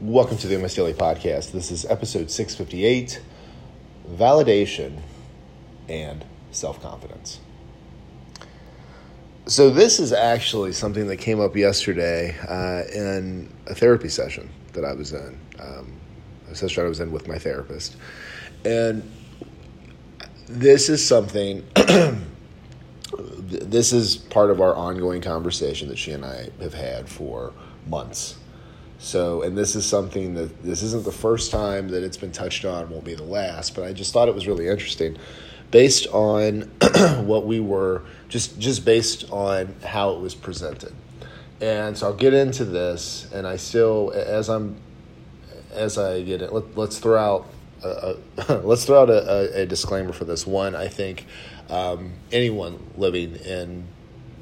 Welcome to the MS Daily Podcast. This is episode 658 Validation and Self Confidence. So, this is actually something that came up yesterday uh, in a therapy session that I was in, um, a session I was in with my therapist. And this is something, this is part of our ongoing conversation that she and I have had for months so, and this is something that this isn't the first time that it's been touched on, won't be the last, but I just thought it was really interesting based on what we were just just based on how it was presented. And so I'll get into this and I still as I'm as I get it, let, us throw out a, a let's throw out a, a, disclaimer for this. One, I think um, anyone living in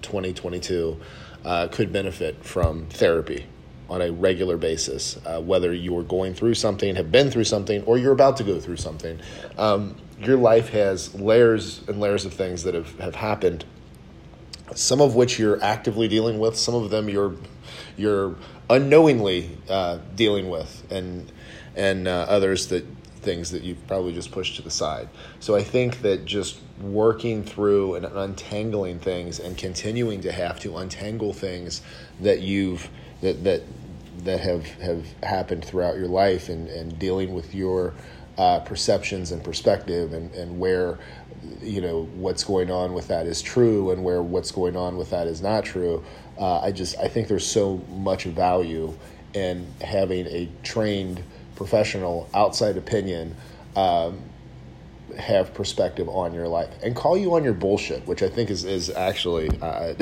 2022 uh, could benefit from therapy on a regular basis, uh, whether you're going through something, have been through something, or you're about to go through something. Um, your life has layers and layers of things that have, have happened, some of which you're actively dealing with, some of them you're, you're unknowingly uh, dealing with, and, and uh, others that things that you've probably just pushed to the side. So I think that just working through and untangling things and continuing to have to untangle things that you've that that that have have happened throughout your life and and dealing with your uh, perceptions and perspective and and where you know what's going on with that is true and where what's going on with that is not true. Uh, I just I think there's so much value in having a trained professional outside opinion um, have perspective on your life and call you on your bullshit, which I think is is actually uh,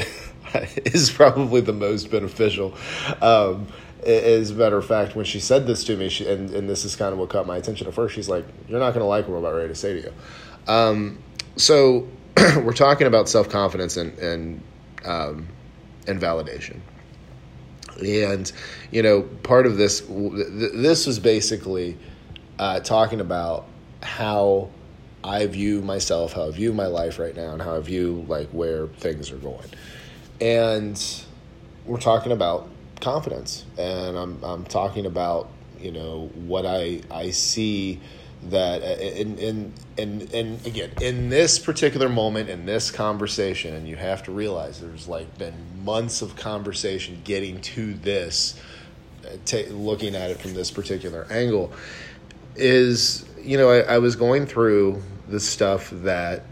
is probably the most beneficial. Um, as a matter of fact, when she said this to me, she, and, and this is kind of what caught my attention at first, she's like, You're not going to like what I'm about ready to say to you. Um, so we're talking about self confidence and, and, um, and validation. And, you know, part of this, this was basically uh, talking about how I view myself, how I view my life right now, and how I view like where things are going. And we're talking about confidence, and I'm I'm talking about you know what I I see that uh, in in in and again in this particular moment in this conversation and you have to realize there's like been months of conversation getting to this uh, t- looking at it from this particular angle is you know I, I was going through the stuff that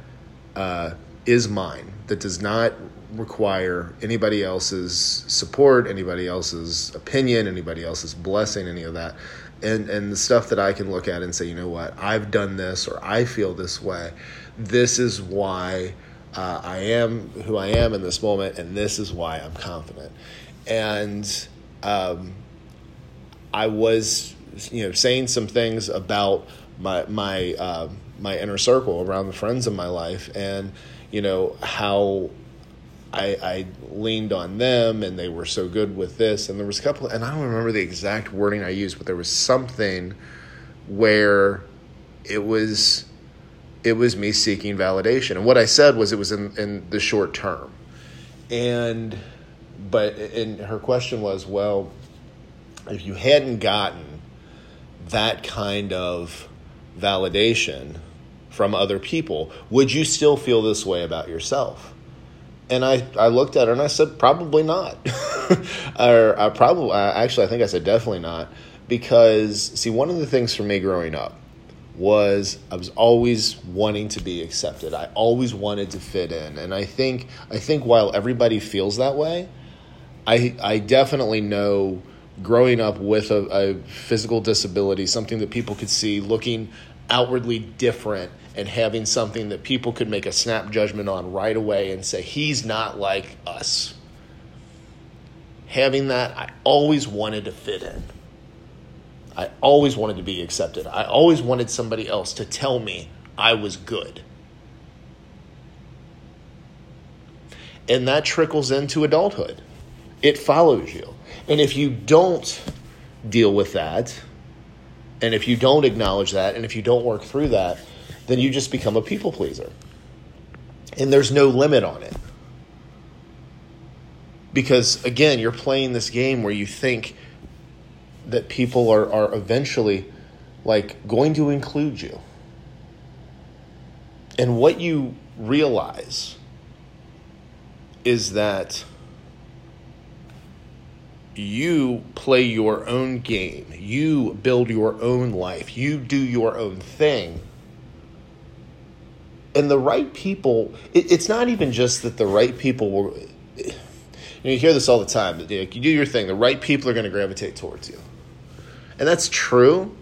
uh, is mine that does not require anybody else's support, anybody else's opinion, anybody else's blessing, any of that. And and the stuff that I can look at and say, you know what, I've done this or I feel this way. This is why uh, I am who I am in this moment, and this is why I'm confident. And um, I was, you know, saying some things about my my uh, my inner circle around the friends in my life, and you know how I, I leaned on them and they were so good with this. And there was a couple and I don't remember the exact wording I used but there was something where it was it was me seeking validation. And what I said was it was in, in the short term. And but and her question was well if you hadn't gotten that kind of validation from other people would you still feel this way about yourself and I, I looked at her and I said, probably not. or I probably, actually, I think I said definitely not. Because, see, one of the things for me growing up was I was always wanting to be accepted. I always wanted to fit in. And I think, I think while everybody feels that way, I, I definitely know growing up with a, a physical disability, something that people could see looking outwardly different and having something that people could make a snap judgment on right away and say, he's not like us. Having that, I always wanted to fit in. I always wanted to be accepted. I always wanted somebody else to tell me I was good. And that trickles into adulthood. It follows you. And if you don't deal with that, and if you don't acknowledge that, and if you don't work through that, then you just become a people pleaser. And there's no limit on it. Because again, you're playing this game where you think that people are, are eventually like going to include you. And what you realize is that you play your own game, you build your own life, you do your own thing. And the right people, it, it's not even just that the right people will. You, know, you hear this all the time. That you do your thing, the right people are going to gravitate towards you. And that's true.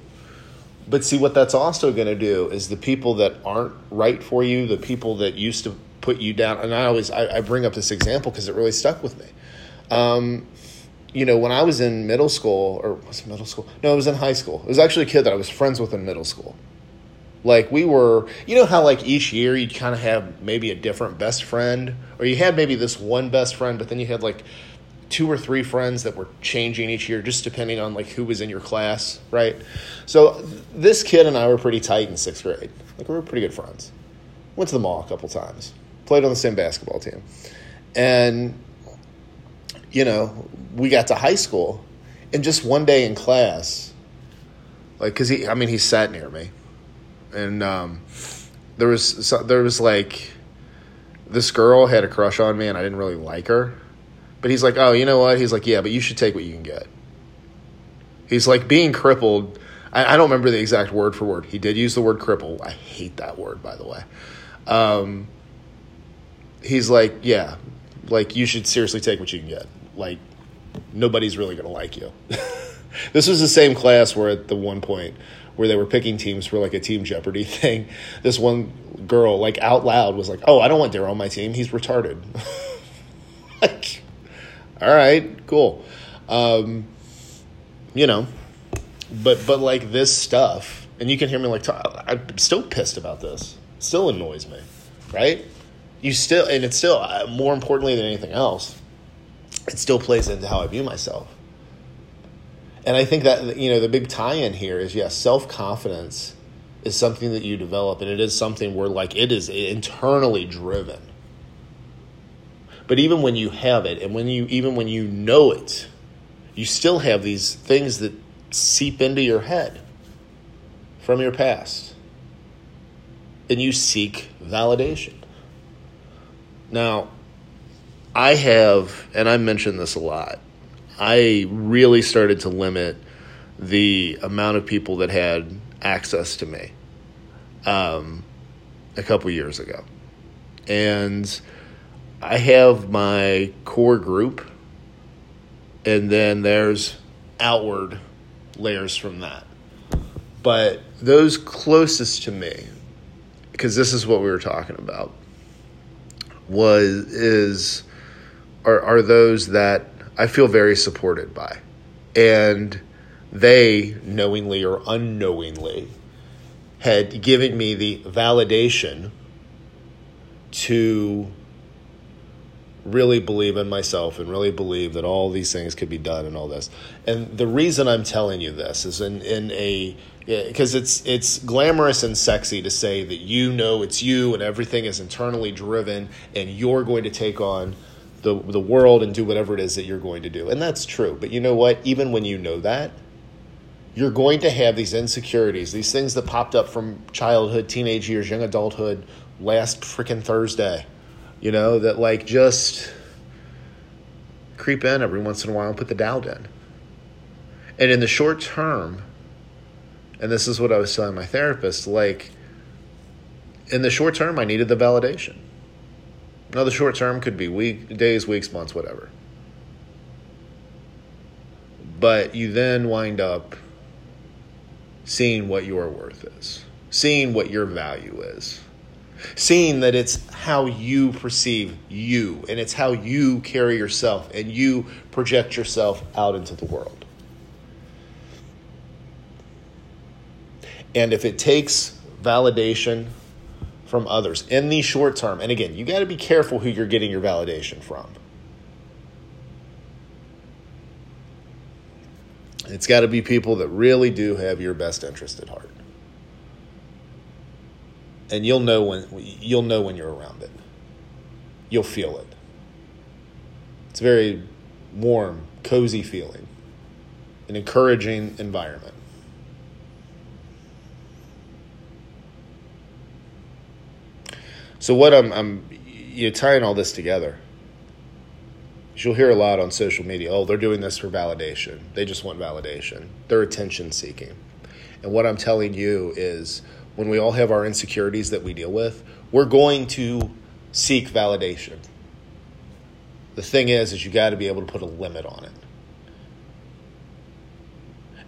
But see, what that's also going to do is the people that aren't right for you, the people that used to put you down, and I always I, I bring up this example because it really stuck with me. Um, you know, when I was in middle school, or was middle school? No, it was in high school. It was actually a kid that I was friends with in middle school. Like we were, you know how like each year you'd kind of have maybe a different best friend, or you had maybe this one best friend, but then you had like two or three friends that were changing each year, just depending on like who was in your class, right? So this kid and I were pretty tight in sixth grade. Like we were pretty good friends. Went to the mall a couple times, played on the same basketball team, and you know we got to high school, and just one day in class, like because he, I mean, he sat near me and um, there was so, there was like this girl had a crush on me, and I didn't really like her. But he's like, oh, you know what? He's like, yeah, but you should take what you can get. He's like being crippled. I, I don't remember the exact word for word. He did use the word cripple. I hate that word, by the way. Um, he's like, yeah, like you should seriously take what you can get. Like nobody's really gonna like you. this was the same class where at the one point where they were picking teams for like a team Jeopardy thing. This one girl, like out loud, was like, "Oh, I don't want Daryl on my team. He's retarded." like, all right, cool. Um, you know, but but like this stuff, and you can hear me like, I'm still pissed about this. still annoys me, right? You still, and it's still uh, more importantly than anything else, it still plays into how I view myself and I think that you know the big tie-in here is yes, self confidence is something that you develop, and it is something where like it is internally driven. But even when you have it, and when you even when you know it, you still have these things that seep into your head from your past, and you seek validation. Now, I have, and I mention this a lot I really started to limit the amount of people that had access to me um, a couple years ago. And I have my core group, and then there's outward layers from that. But those closest to me, because this is what we were talking about, was is are are those that I feel very supported by. And they, knowingly or unknowingly, had given me the validation to really believe in myself and really believe that all these things could be done and all this. And the reason I'm telling you this is in, in a because it's it's glamorous and sexy to say that you know it's you and everything is internally driven and you're going to take on the the world and do whatever it is that you're going to do. And that's true. But you know what? Even when you know that, you're going to have these insecurities, these things that popped up from childhood, teenage years, young adulthood, last freaking Thursday. You know, that like just creep in every once in a while and put the doubt in. And in the short term, and this is what I was telling my therapist, like in the short term, I needed the validation. Now, the short term could be week, days, weeks, months, whatever. But you then wind up seeing what your worth is, seeing what your value is, seeing that it's how you perceive you and it's how you carry yourself and you project yourself out into the world. And if it takes validation from others in the short term. And again, you got to be careful who you're getting your validation from. It's got to be people that really do have your best interest at heart. And you'll know when you'll know when you're around it. You'll feel it. It's a very warm, cozy feeling. an encouraging environment. So what I'm, I'm you're tying all this together. You'll hear a lot on social media. Oh, they're doing this for validation. They just want validation. They're attention seeking. And what I'm telling you is when we all have our insecurities that we deal with, we're going to seek validation. The thing is is you got to be able to put a limit on it.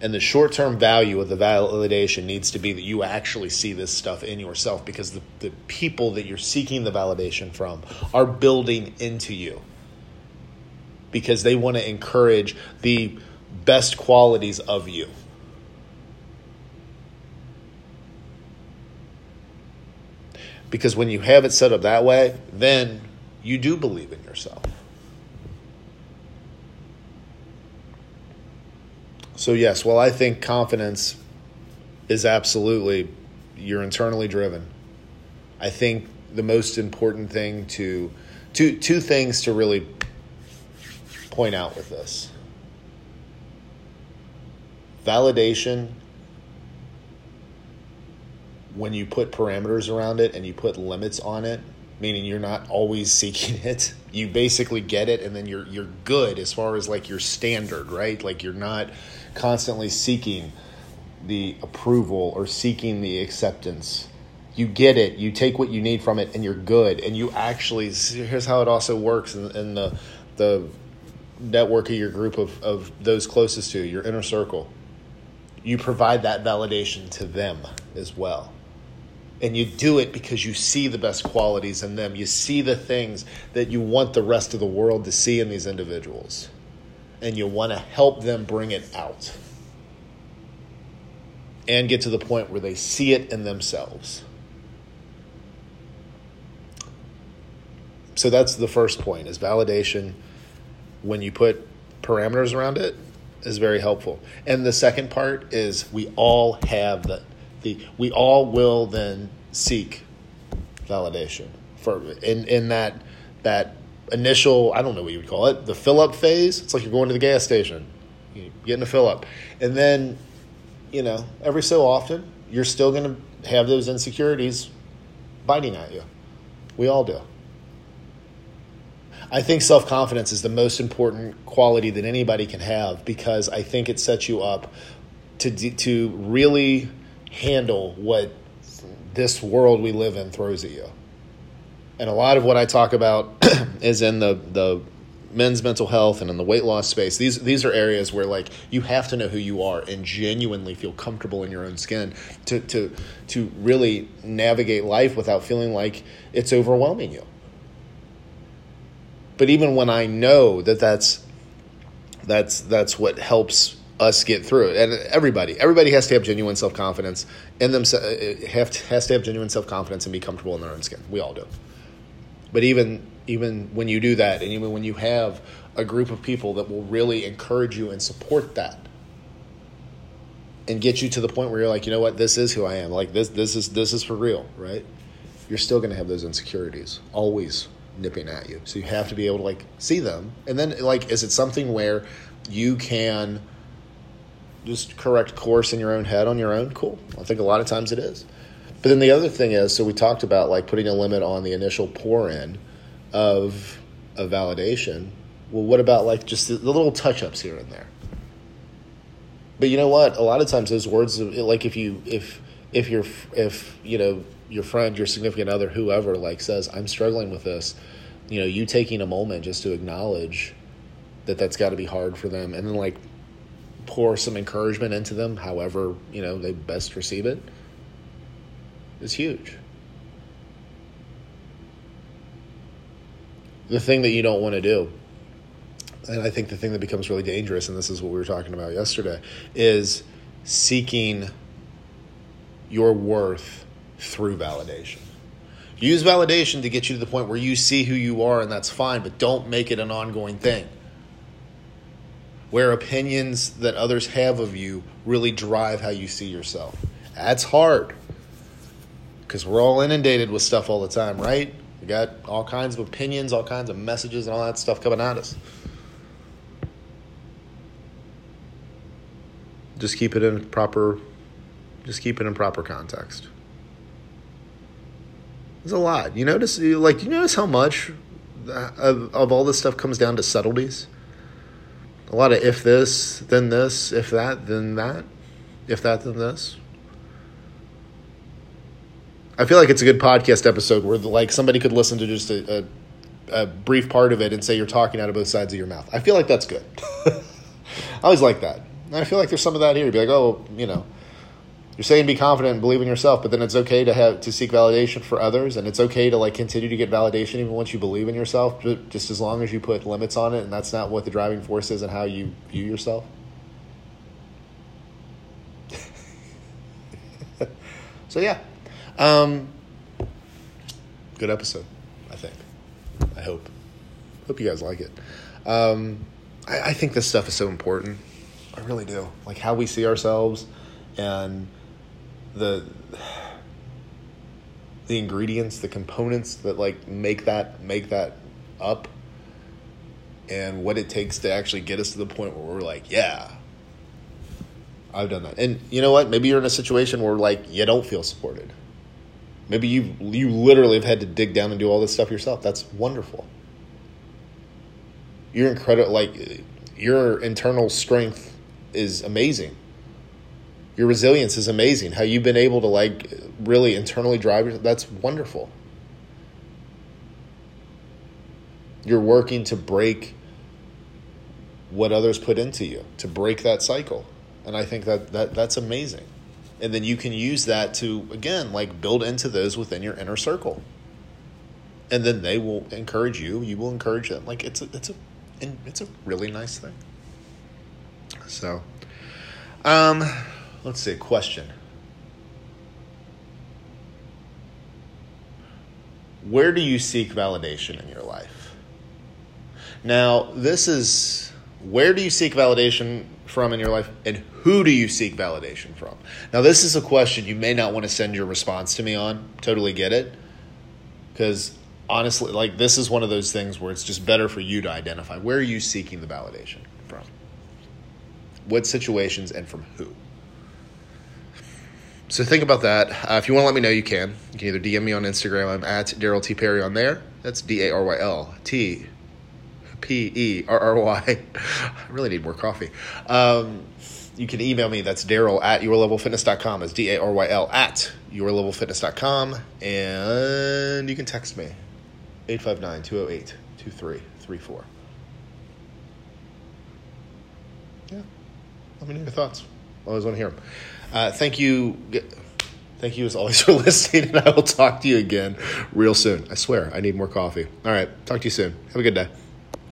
And the short term value of the validation needs to be that you actually see this stuff in yourself because the, the people that you're seeking the validation from are building into you because they want to encourage the best qualities of you. Because when you have it set up that way, then you do believe in yourself. So, yes, well, I think confidence is absolutely, you're internally driven. I think the most important thing to, two, two things to really point out with this validation when you put parameters around it and you put limits on it meaning you're not always seeking it you basically get it and then you're you're good as far as like your standard right like you're not constantly seeking the approval or seeking the acceptance. You get it, you take what you need from it, and you're good. And you actually, here's how it also works in, in the, the network of your group of, of those closest to you, your inner circle. You provide that validation to them as well. And you do it because you see the best qualities in them. You see the things that you want the rest of the world to see in these individuals and you want to help them bring it out and get to the point where they see it in themselves. So that's the first point is validation when you put parameters around it is very helpful. And the second part is we all have the the we all will then seek validation for in in that that initial, I don't know what you would call it, the fill up phase. It's like you're going to the gas station, you're getting a fill up. And then, you know, every so often, you're still going to have those insecurities biting at you. We all do. I think self confidence is the most important quality that anybody can have because I think it sets you up to, to really handle what this world we live in throws at you and a lot of what I talk about is in the the men's mental health and in the weight loss space. These these are areas where like you have to know who you are and genuinely feel comfortable in your own skin to to to really navigate life without feeling like it's overwhelming you. But even when I know that that's that's that's what helps us get through it. And everybody, everybody has to have genuine self confidence in themselves. Have to, has to have genuine self confidence and be comfortable in their own skin. We all do. But even even when you do that, and even when you have a group of people that will really encourage you and support that, and get you to the point where you're like, you know what, this is who I am. Like this, this is this is for real, right? You're still going to have those insecurities always nipping at you. So you have to be able to like see them, and then like, is it something where you can just correct course in your own head on your own? Cool. I think a lot of times it is. But then the other thing is, so we talked about like putting a limit on the initial pour in of a validation. Well, what about like just the, the little touch ups here and there? But you know what? A lot of times those words, like if you if if you're if you know your friend, your significant other, whoever, like says, "I'm struggling with this," you know, you taking a moment just to acknowledge that that's got to be hard for them, and then like pour some encouragement into them, however you know they best receive it is huge. The thing that you don't want to do, and I think the thing that becomes really dangerous, and this is what we were talking about yesterday, is seeking your worth through validation. Use validation to get you to the point where you see who you are, and that's fine, but don't make it an ongoing thing. Where opinions that others have of you really drive how you see yourself. That's hard because we're all inundated with stuff all the time, right? We got all kinds of opinions, all kinds of messages, and all that stuff coming at us. just keep it in proper just keep it in proper context. There's a lot. You notice like you notice how much of, of all this stuff comes down to subtleties. A lot of if this, then this, if that, then that, if that, then this. I feel like it's a good podcast episode where like somebody could listen to just a, a, a brief part of it and say you're talking out of both sides of your mouth. I feel like that's good. I always like that. I feel like there's some of that here. Be like, oh, you know, you're saying be confident and believe in yourself, but then it's okay to have to seek validation for others, and it's okay to like continue to get validation even once you believe in yourself, but just as long as you put limits on it, and that's not what the driving force is and how you view yourself. so yeah, um, good episode. I think. I hope. Hope you guys like it. Um, I, I think this stuff is so important. I really do. Like how we see ourselves and the the ingredients, the components that like make that make that up and what it takes to actually get us to the point where we're like, yeah, I've done that. And you know what? Maybe you're in a situation where like you don't feel supported. Maybe you you literally have had to dig down and do all this stuff yourself. That's wonderful. You're incredible like your internal strength is amazing your resilience is amazing. How you've been able to like really internally drive that's wonderful. You're working to break what others put into you, to break that cycle. And I think that, that that's amazing. And then you can use that to again like build into those within your inner circle. And then they will encourage you, you will encourage them. Like it's a it's a and it's a really nice thing. So um Let's see, question. Where do you seek validation in your life? Now, this is where do you seek validation from in your life and who do you seek validation from? Now, this is a question you may not want to send your response to me on. Totally get it. Because honestly, like this is one of those things where it's just better for you to identify where are you seeking the validation from? What situations and from who? So think about that. Uh, if you want to let me know, you can. You can either DM me on Instagram. I'm at Daryl T Perry on there. That's D A R Y L T P E R R Y. I really need more coffee. Um, you can email me. That's Daryl at yourlevelfitness.com. That's D A R Y L at yourlevelfitness.com. And you can text me 859 208 2334. Yeah. Let me know your thoughts. I Always want to hear them. Uh, thank you. Thank you as always for listening, and I will talk to you again real soon. I swear, I need more coffee. All right, talk to you soon. Have a good day.